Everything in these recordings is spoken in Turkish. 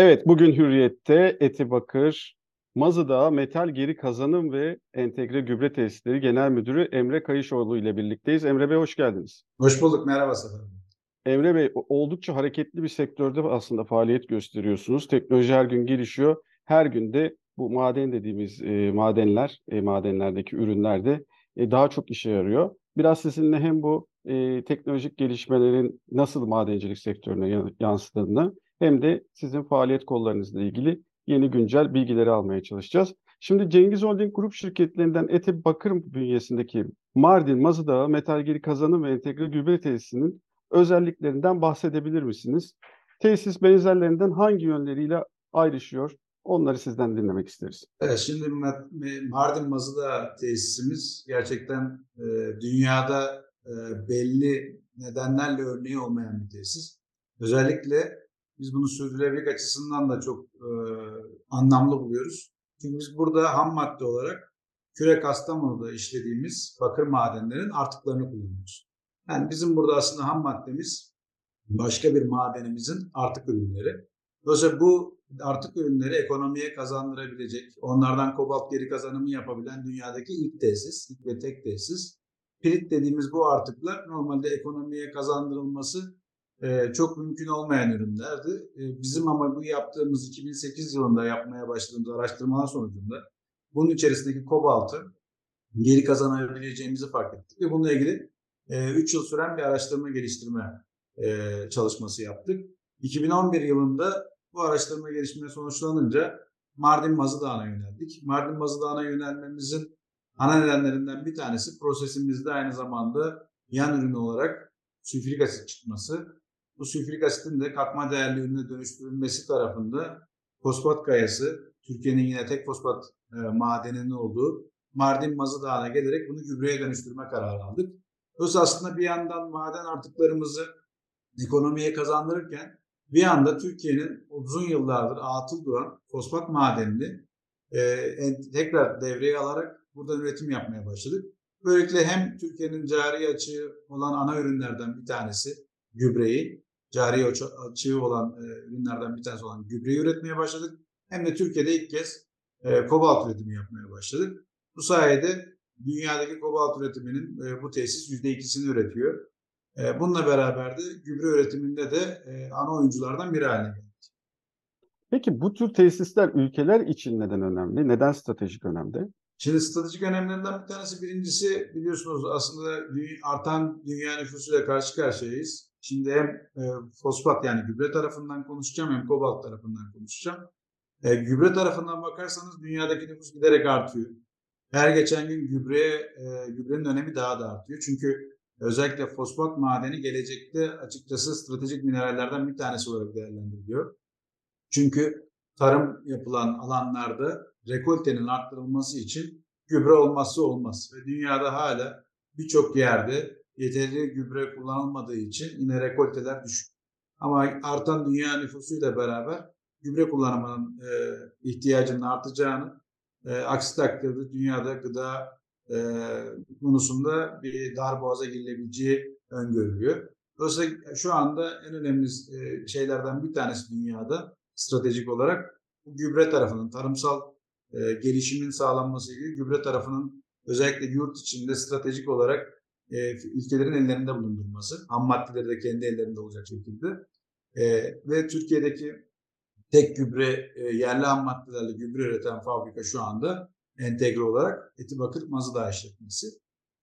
Evet, bugün Hürriyet'te Eti Bakır, Mazıdağ Metal Geri Kazanım ve Entegre Gübre Tesisleri Genel Müdürü Emre Kayışoğlu ile birlikteyiz. Emre Bey hoş geldiniz. Hoş bulduk, merhaba Sefer. Emre Bey, oldukça hareketli bir sektörde aslında faaliyet gösteriyorsunuz. Teknoloji her gün gelişiyor. Her gün de bu maden dediğimiz e, madenler, e, madenlerdeki ürünler de e, daha çok işe yarıyor. Biraz sizinle hem bu e, teknolojik gelişmelerin nasıl madencilik sektörüne yansıdığını hem de sizin faaliyet kollarınızla ilgili yeni güncel bilgileri almaya çalışacağız. Şimdi Cengiz Holding grup şirketlerinden Eti Bakır bünyesindeki Mardin Mazıdağ Metal Geri Kazanım ve Entegre Gübre Tesisinin özelliklerinden bahsedebilir misiniz? Tesis benzerlerinden hangi yönleriyle ayrışıyor? Onları sizden dinlemek isteriz. Evet, şimdi Mardin Mazıdağ tesisimiz gerçekten e, dünyada e, belli nedenlerle örneği olmayan bir tesis. Özellikle biz bunu sürdürülebilirlik açısından da çok e, anlamlı buluyoruz. Çünkü biz burada ham madde olarak Kürek Kastamonu'da işlediğimiz bakır madenlerin artıklarını kullanıyoruz. Yani bizim burada aslında ham maddemiz başka bir madenimizin artık ürünleri. Dolayısıyla bu artık ürünleri ekonomiye kazandırabilecek, onlardan kobalt geri kazanımı yapabilen dünyadaki ilk tesis, ilk ve tek tesis. Pirit dediğimiz bu artıklar normalde ekonomiye kazandırılması e, çok mümkün olmayan ürünlerdi. E, bizim ama bu yaptığımız 2008 yılında yapmaya başladığımız araştırmalar sonucunda bunun içerisindeki kobaltı geri kazanabileceğimizi fark ettik ve bununla ilgili 3 e, yıl süren bir araştırma geliştirme e, çalışması yaptık. 2011 yılında bu araştırma gelişme sonuçlanınca Mardin Mazı Dağı'na yöneldik. Mardin Mazı Dağı'na yönelmemizin ana nedenlerinden bir tanesi prosesimizde aynı zamanda yan ürün olarak sülfürik asit çıkması bu sülfürik asitin de katma değerli ürüne dönüştürülmesi tarafında fosfat kayası, Türkiye'nin yine tek fosfat e, madeninin olduğu Mardin Mazı Dağı'na gelerek bunu gübreye dönüştürme kararı aldık. Dolayısıyla aslında bir yandan maden artıklarımızı ekonomiye kazandırırken bir anda Türkiye'nin uzun yıllardır atıl duran fosfat madenini e, tekrar devreye alarak burada üretim yapmaya başladık. Böylelikle hem Türkiye'nin cari açığı olan ana ürünlerden bir tanesi gübreyi cari açığı olan e, ürünlerden bir tanesi olan gübreyi üretmeye başladık. Hem de Türkiye'de ilk kez e, kobalt üretimi yapmaya başladık. Bu sayede dünyadaki kobalt üretiminin e, bu tesis %2'sini üretiyor. E, bununla beraber de gübre üretiminde de e, ana oyunculardan biri haline geldi. Peki bu tür tesisler ülkeler için neden önemli? Neden stratejik önemli? Şimdi stratejik önemlerinden bir tanesi birincisi biliyorsunuz aslında artan dünya nüfusuyla karşı karşıyayız. Şimdi hem e, fosfat yani gübre tarafından konuşacağım hem kobalt tarafından konuşacağım. E, gübre tarafından bakarsanız dünyadaki nüfus giderek artıyor. Her geçen gün gübreye, e, gübrenin önemi daha da artıyor. Çünkü özellikle fosfat madeni gelecekte açıkçası stratejik minerallerden bir tanesi olarak değerlendiriliyor. Çünkü tarım yapılan alanlarda rekoltenin arttırılması için gübre olmazsa olmaz. Ve dünyada hala birçok yerde yeterli gübre kullanılmadığı için yine rekolteler düşük. Ama artan dünya nüfusuyla beraber gübre kullanımının e, ihtiyacının artacağını, e, aksi takdirde dünyada gıda e, konusunda bir dar boğaza girilebileceği öngörülüyor. Dolayısıyla şu anda en önemli e, şeylerden bir tanesi dünyada stratejik olarak bu gübre tarafının, tarımsal e, gelişimin sağlanması ilgili gübre tarafının özellikle yurt içinde stratejik olarak e, ülkelerin ellerinde bulundurması, ham maddeleri de kendi ellerinde olacak şekilde e, ve Türkiye'deki tek gübre, e, yerli ham maddelerle gübre üreten fabrika şu anda entegre olarak Etibakır Mazıdağ işletmesi.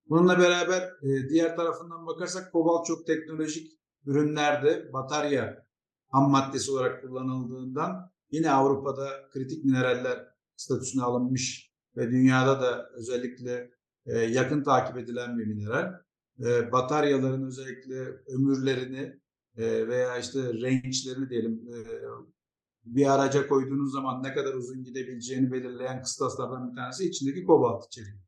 Bununla beraber e, diğer tarafından bakarsak kobalt çok teknolojik ürünlerde batarya ham maddesi olarak kullanıldığından yine Avrupa'da kritik mineraller statüsüne alınmış ve dünyada da özellikle e, yakın takip edilen bir mineral. E, bataryaların özellikle ömürlerini e, veya işte range'lerini diyelim bir araca koyduğunuz zaman ne kadar uzun gidebileceğini belirleyen kıstaslardan bir tanesi içindeki kobalt içeriği.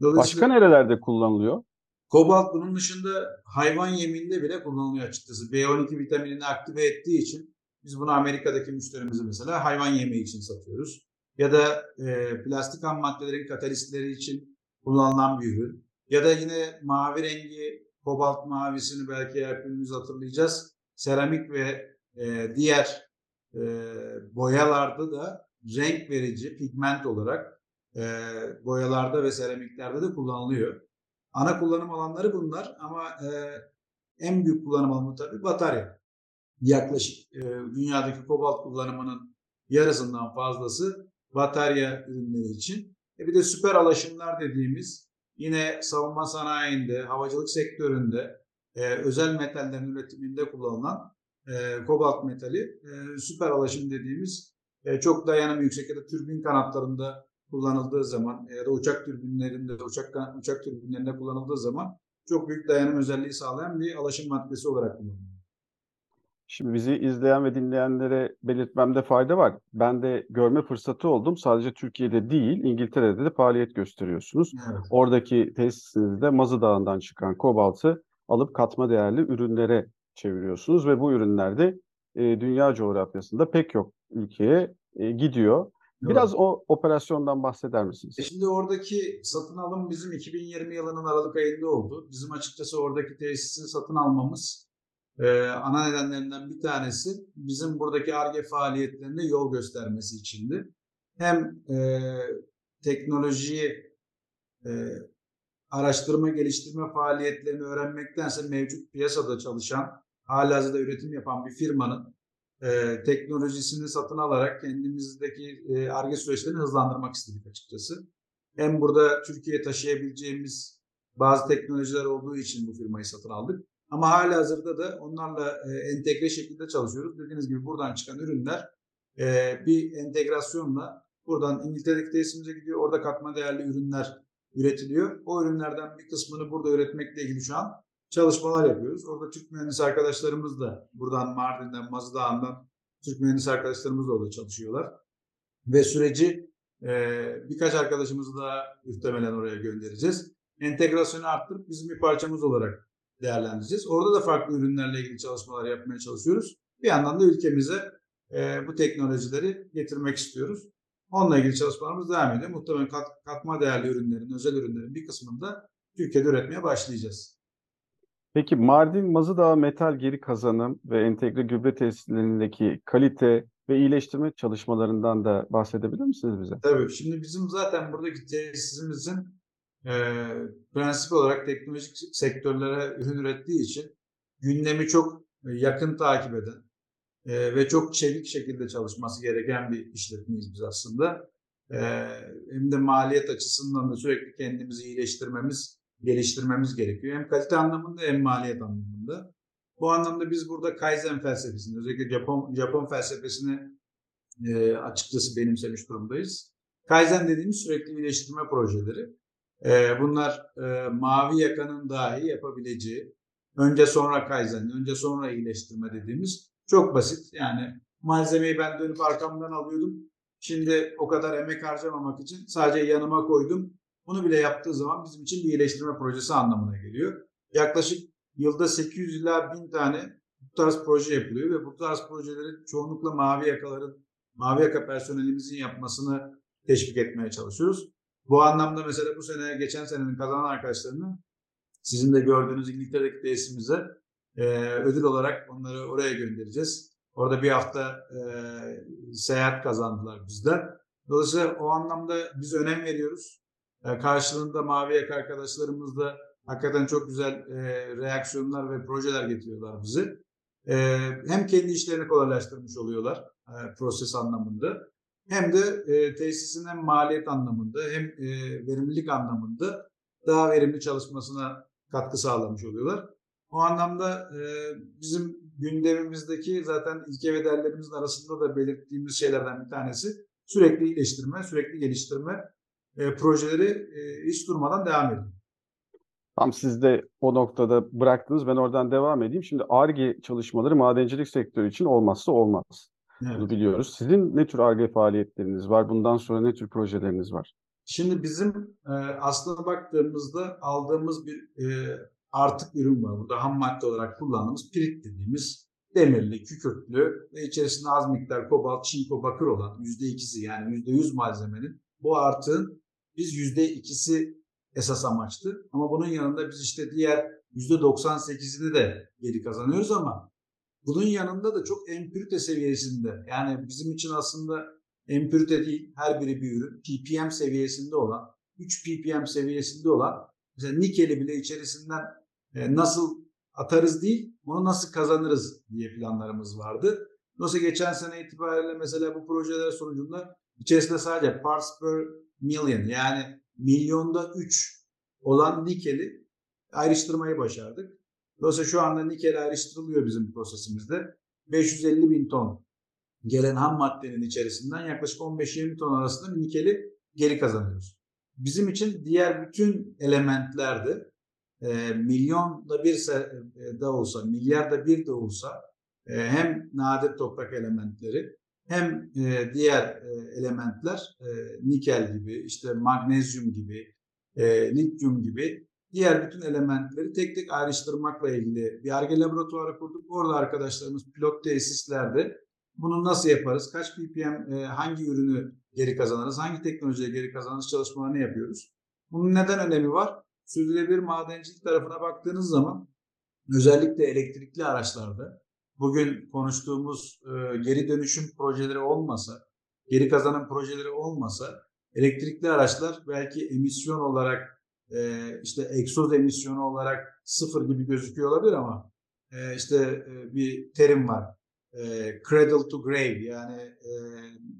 Başka nerelerde kullanılıyor? Kobalt bunun dışında hayvan yeminde bile kullanılıyor açıkçası. B12 vitaminini aktive ettiği için biz bunu Amerika'daki müşterimize mesela hayvan yemeği için satıyoruz. Ya da e, plastik ham maddelerin katalistleri için kullanılan bir ürün. Ya da yine mavi rengi, kobalt mavisini belki hepimiz hatırlayacağız. Seramik ve e, diğer e, boyalarda da renk verici pigment olarak e, boyalarda ve seramiklerde de kullanılıyor. Ana kullanım alanları bunlar ama e, en büyük kullanım alanı tabii batarya. Yaklaşık e, dünyadaki kobalt kullanımının yarısından fazlası batarya ürünleri için. E bir de süper alaşımlar dediğimiz yine savunma sanayinde, havacılık sektöründe, e, özel metallerin üretiminde kullanılan e, kobalt metali e, süper alaşım dediğimiz e, çok dayanım yüksek ya da türbin kanatlarında kullanıldığı zaman ya da uçak türbinlerinde, uçak uçak türbinlerinde kullanıldığı zaman çok büyük dayanım özelliği sağlayan bir alaşım maddesi olarak kullanılıyor. Şimdi bizi izleyen ve dinleyenlere belirtmemde fayda var. Ben de görme fırsatı oldum. Sadece Türkiye'de değil, İngiltere'de de faaliyet gösteriyorsunuz. Evet. Oradaki tesisinizde Mazı Dağı'ndan çıkan kobaltı alıp katma değerli ürünlere çeviriyorsunuz ve bu ürünler de e, dünya coğrafyasında pek çok ülkeye e, gidiyor. Biraz o operasyondan bahseder misiniz? E şimdi oradaki satın alım bizim 2020 yılının Aralık ayında oldu. Bizim açıkçası oradaki tesisi satın almamız e, ana nedenlerinden bir tanesi bizim buradaki ARGE faaliyetlerinde yol göstermesi içindi. Hem e, teknolojiyi e, araştırma geliştirme faaliyetlerini öğrenmektense mevcut piyasada çalışan, halihazırda üretim yapan bir firmanın e, teknolojisini satın alarak kendimizdeki ARGE e, süreçlerini hızlandırmak istedik açıkçası. Hem burada Türkiye'ye taşıyabileceğimiz bazı teknolojiler olduğu için bu firmayı satın aldık. Ama hala hazırda da onlarla e, entegre şekilde çalışıyoruz. Dediğiniz gibi buradan çıkan ürünler e, bir entegrasyonla buradan İngiltere'deki tesisimize gidiyor. Orada katma değerli ürünler üretiliyor. O ürünlerden bir kısmını burada üretmekle ilgili şu an çalışmalar yapıyoruz. Orada Türk mühendis arkadaşlarımız da buradan Mardin'den, Mazıdağ'ından Türk mühendis arkadaşlarımız da orada çalışıyorlar. Ve süreci e, birkaç arkadaşımızı da muhtemelen oraya göndereceğiz. Entegrasyonu arttırıp bizim bir parçamız olarak değerlendireceğiz. Orada da farklı ürünlerle ilgili çalışmalar yapmaya çalışıyoruz. Bir yandan da ülkemize e, bu teknolojileri getirmek istiyoruz. Onunla ilgili çalışmalarımız devam ediyor. Muhtemelen kat, katma değerli ürünlerin, özel ürünlerin bir kısmını da Türkiye'de üretmeye başlayacağız. Peki Mardin Mazıdağ metal geri kazanım ve entegre gübre tesislerindeki kalite ve iyileştirme çalışmalarından da bahsedebilir misiniz bize? Tabii. Şimdi bizim zaten buradaki tesisimizin e, prensip olarak teknolojik sektörlere ürün ürettiği için gündemi çok yakın takip eden e, ve çok çevik şekilde çalışması gereken bir işletmeyiz biz aslında. E, hem de maliyet açısından da sürekli kendimizi iyileştirmemiz geliştirmemiz gerekiyor. Hem kalite anlamında hem maliyet anlamında. Bu anlamda biz burada Kaizen felsefesini, özellikle Japon, Japon felsefesini e, açıkçası benimsemiş durumdayız. Kaizen dediğimiz sürekli iyileştirme projeleri. E, bunlar e, mavi yakanın dahi yapabileceği, önce sonra Kaizen, önce sonra iyileştirme dediğimiz çok basit. Yani malzemeyi ben dönüp arkamdan alıyordum. Şimdi o kadar emek harcamamak için sadece yanıma koydum. Bunu bile yaptığı zaman bizim için bir iyileştirme projesi anlamına geliyor. Yaklaşık yılda 800 ila 1000 tane bu tarz proje yapılıyor ve bu tarz projeleri çoğunlukla mavi yakaların, mavi yaka personelimizin yapmasını teşvik etmeye çalışıyoruz. Bu anlamda mesela bu sene, geçen senenin kazanan arkadaşlarını sizin de gördüğünüz İngiltere'deki tesisimize e, ödül olarak onları oraya göndereceğiz. Orada bir hafta e, seyahat kazandılar bizden. Dolayısıyla o anlamda biz önem veriyoruz. E, karşılığında Mavi Yaka arkadaşlarımız da hakikaten çok güzel e, reaksiyonlar ve projeler getiriyorlar bize. E, hem kendi işlerini kolaylaştırmış oluyorlar e, proses anlamında. Hem de e, tesisin hem maliyet anlamında hem e, verimlilik anlamında daha verimli çalışmasına katkı sağlamış oluyorlar. O anlamda e, bizim gündemimizdeki zaten ilke ve değerlerimizin arasında da belirttiğimiz şeylerden bir tanesi sürekli iyileştirme, sürekli geliştirme e, projeleri e, hiç durmadan devam ediyor. Tam siz de o noktada bıraktınız. Ben oradan devam edeyim. Şimdi ARGE çalışmaları madencilik sektörü için olmazsa olmaz. Evet. Biliyoruz. Sizin ne tür ARGE faaliyetleriniz var? Bundan sonra ne tür projeleriniz var? Şimdi bizim e, aslına baktığımızda aldığımız bir e, artık ürün var. Burada ham madde olarak kullandığımız pirit dediğimiz demirli, kükürtlü ve içerisinde az miktar kobalt, çinko, bakır olan %2'si yani %100 malzemenin bu artığın biz yüzde ikisi esas amaçtı. Ama bunun yanında biz işte diğer yüzde 98'ini de geri kazanıyoruz ama Bunun yanında da çok empürite seviyesinde yani bizim için aslında empürite değil her biri bir ürün ppm seviyesinde olan 3 ppm seviyesinde olan mesela nikeli bile içerisinden e, nasıl atarız değil onu nasıl kazanırız diye planlarımız vardı. Dolayısıyla geçen sene itibariyle mesela bu projeler sonucunda içerisinde sadece parts per million yani milyonda 3 olan nikeli ayrıştırmayı başardık. Dolayısıyla şu anda nikel ayrıştırılıyor bizim prosesimizde. 550 bin ton gelen ham maddenin içerisinden yaklaşık 15-20 ton arasında nikeli geri kazanıyoruz. Bizim için diğer bütün elementlerde e, milyonda bir e, de olsa, milyarda bir de olsa e, hem nadir toprak elementleri hem e, diğer e, elementler e, nikel gibi, işte magnezyum gibi, e, lityum gibi diğer bütün elementleri tek tek ayrıştırmakla ilgili bir ARGE laboratuvarı kurduk. Orada arkadaşlarımız pilot tesislerde bunu nasıl yaparız, kaç ppm e, hangi ürünü geri kazanırız, hangi teknolojiye geri kazanırız çalışmalarını yapıyoruz. Bunun neden önemi var? Sürdürülebilir madencilik tarafına baktığınız zaman özellikle elektrikli araçlarda bugün konuştuğumuz e, geri dönüşüm projeleri olmasa, geri kazanım projeleri olmasa elektrikli araçlar belki emisyon olarak e, işte egzoz emisyonu olarak sıfır gibi gözüküyor olabilir ama e, işte e, bir terim var. E, cradle to grave yani e,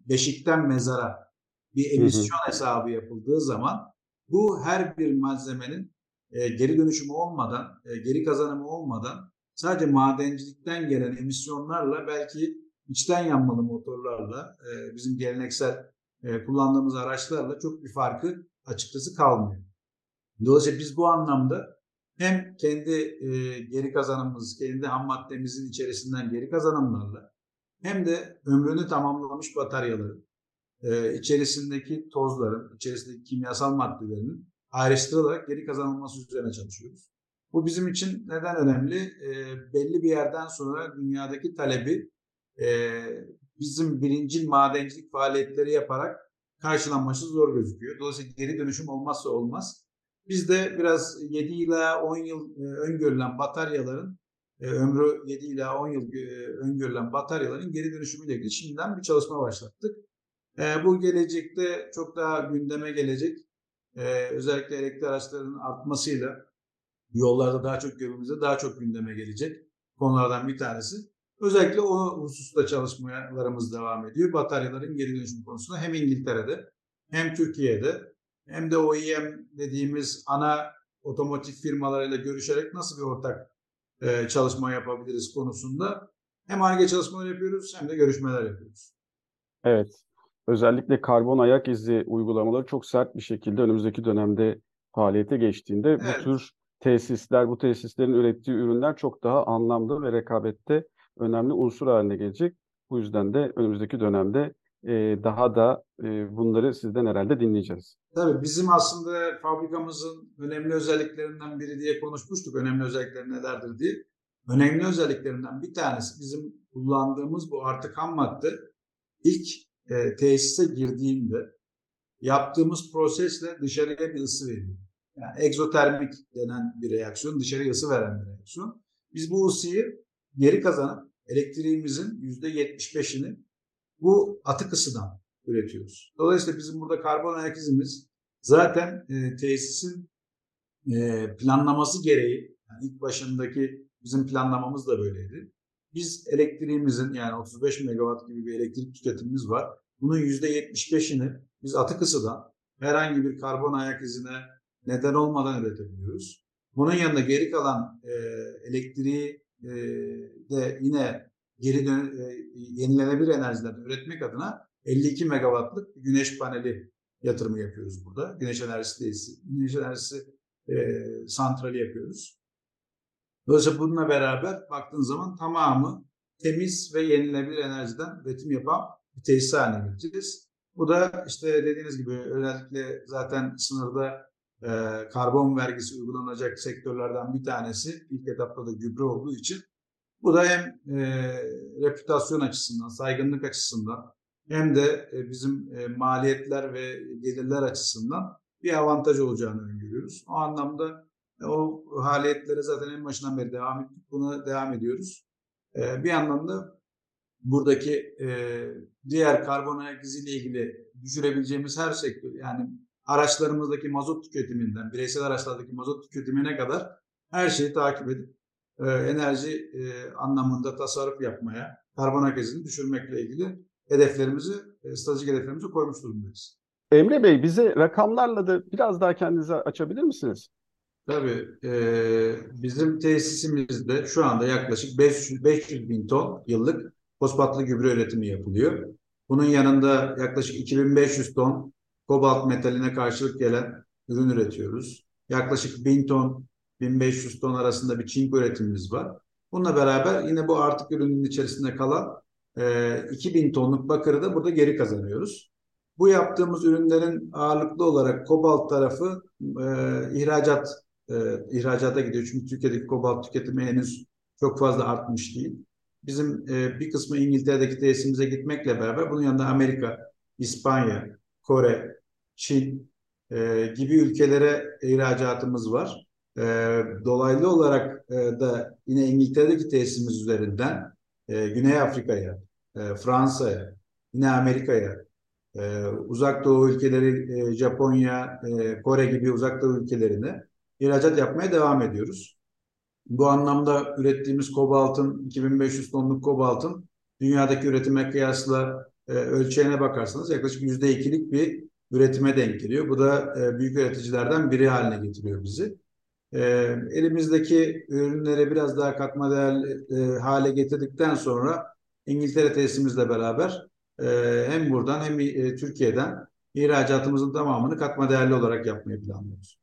beşikten mezara bir emisyon hı hı. hesabı yapıldığı zaman bu her bir malzemenin e, geri dönüşümü olmadan, e, geri kazanımı olmadan sadece madencilikten gelen emisyonlarla belki içten yanmalı motorlarla e, bizim geleneksel e, kullandığımız araçlarla çok bir farkı açıkçası kalmıyor. Dolayısıyla biz bu anlamda hem kendi e, geri kazanımımız, kendi ham maddemizin içerisinden geri kazanımlarla hem de ömrünü tamamlamış bataryaların e, içerisindeki tozların, içerisindeki kimyasal maddelerin ayrıştırılarak geri kazanılması üzerine çalışıyoruz. Bu bizim için neden önemli? E, belli bir yerden sonra dünyadaki talebi e, bizim birincil madencilik faaliyetleri yaparak karşılanması zor gözüküyor. Dolayısıyla geri dönüşüm olmazsa olmaz. Biz de biraz 7 ila 10 yıl e, öngörülen bataryaların e, ömrü 7 ila 10 yıl e, öngörülen bataryaların geri dönüşümüyle ilgili şimdiden bir çalışma başlattık. Bu gelecekte çok daha gündeme gelecek. Özellikle elektrikli araçların artmasıyla yollarda daha çok görmemize daha çok gündeme gelecek konulardan bir tanesi. Özellikle o hususta çalışmalarımız devam ediyor. Bataryaların geri dönüşüm konusunda hem İngiltere'de hem Türkiye'de hem de OEM dediğimiz ana otomotiv firmalarıyla görüşerek nasıl bir ortak e, çalışma yapabiliriz konusunda hem ARGE çalışmaları yapıyoruz hem de görüşmeler yapıyoruz. Evet. Özellikle karbon ayak izi uygulamaları çok sert bir şekilde önümüzdeki dönemde faaliyete geçtiğinde evet. bu tür tesisler, bu tesislerin ürettiği ürünler çok daha anlamlı ve rekabette önemli unsur haline gelecek. Bu yüzden de önümüzdeki dönemde daha da bunları sizden herhalde dinleyeceğiz. Tabii bizim aslında fabrikamızın önemli özelliklerinden biri diye konuşmuştuk. Önemli özellikleri nelerdir diye. Önemli özelliklerinden bir tanesi bizim kullandığımız bu artık ham madde ilk e, tesise girdiğinde yaptığımız prosesle dışarıya bir ısı veriyor. Yani egzotermik denen bir reaksiyon, dışarıya ısı veren bir reaksiyon. Biz bu ısıyı geri kazanıp elektriğimizin %75'ini bu atık ısıdan üretiyoruz. Dolayısıyla bizim burada karbon ayak izimiz zaten e, tesisin e, planlaması gereği, yani ilk başındaki bizim planlamamız da böyleydi. Biz elektriğimizin yani 35 megawatt gibi bir elektrik tüketimimiz var. Bunun %75'ini biz atık ısıdan herhangi bir karbon ayak izine neden olmadan üretebiliyoruz. Bunun yanında geri kalan e, elektriği e, de yine geri dön e, yenilenebilir enerjilerden üretmek adına 52 megawattlık güneş paneli yatırımı yapıyoruz burada. Güneş enerjisi tesisi, güneş enerjisi e, santrali yapıyoruz. Dolayısıyla bununla beraber baktığın zaman tamamı temiz ve yenilenebilir enerjiden üretim yapan bir tesis haline getireceğiz. Bu da işte dediğiniz gibi özellikle zaten sınırda e, karbon vergisi uygulanacak sektörlerden bir tanesi. İlk etapta da gübre olduğu için bu da hem e, reputasyon açısından, saygınlık açısından hem de e, bizim e, maliyetler ve gelirler açısından bir avantaj olacağını öngörüyoruz. O anlamda e, o faaliyetlere zaten en başından beri devam ettik. Buna devam ediyoruz. E, bir yandan da buradaki e, diğer karbon ayak iziyle ilgili düşürebileceğimiz her sektör yani araçlarımızdaki mazot tüketiminden bireysel araçlardaki mazot tüketimine kadar her şeyi takip edip e, enerji e, anlamında tasarruf yapmaya, karbon ayak izini düşürmekle ilgili hedeflerimizi, e, stratejik hedeflerimizi koymuş durumdayız. Emre Bey bize rakamlarla da biraz daha kendinizi açabilir misiniz? Tabii. E, bizim tesisimizde şu anda yaklaşık 500, 500 bin ton yıllık fosfatlı gübre üretimi yapılıyor. Bunun yanında yaklaşık 2500 ton kobalt metaline karşılık gelen ürün üretiyoruz. Yaklaşık 1000 ton, 1500 ton arasında bir çink üretimimiz var. Bununla beraber yine bu artık ürünün içerisinde kalan e, 2000 tonluk bakırı da burada geri kazanıyoruz. Bu yaptığımız ürünlerin ağırlıklı olarak kobalt tarafı e, ihracat e, ihracata gidiyor. Çünkü Türkiye'deki kobalt tüketimi henüz çok fazla artmış değil. Bizim e, bir kısmı İngiltere'deki tesisimize gitmekle beraber bunun yanında Amerika, İspanya, Kore, Çin e, gibi ülkelere ihracatımız var. E, dolaylı olarak e, da yine İngiltere'deki tesisimiz üzerinden e, Güney Afrika'ya, e, Fransa'ya, yine Amerika'ya, e, uzak doğu ülkeleri, e, Japonya, e, Kore gibi uzak doğu ülkelerine ihracat yapmaya devam ediyoruz. Bu anlamda ürettiğimiz kobaltın, 2500 tonluk kobaltın dünyadaki üretime kıyasla e, ölçeğine bakarsanız yaklaşık %2'lik bir üretime denk geliyor. Bu da e, büyük üreticilerden biri haline getiriyor bizi. E, elimizdeki ürünleri biraz daha katma değerli e, hale getirdikten sonra İngiltere tesisimizle beraber e, hem buradan hem e, Türkiye'den ihracatımızın tamamını katma değerli olarak yapmayı planlıyoruz.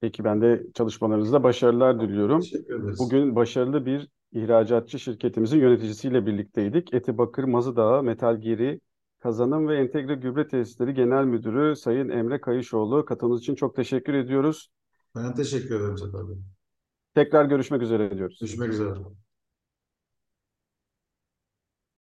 Peki ben de çalışmalarınızda başarılar diliyorum. Teşekkür ederiz. Bugün başarılı bir ihracatçı şirketimizin yöneticisiyle birlikteydik. Eti Bakır Mazıdağ Metal Geri Kazanım ve Entegre Gübre Tesisleri Genel Müdürü Sayın Emre Kayışoğlu. Katılımınız için çok teşekkür ediyoruz. Ben teşekkür ederim Sefer Bey. Tekrar görüşmek üzere diyoruz. Görüşmek üzere.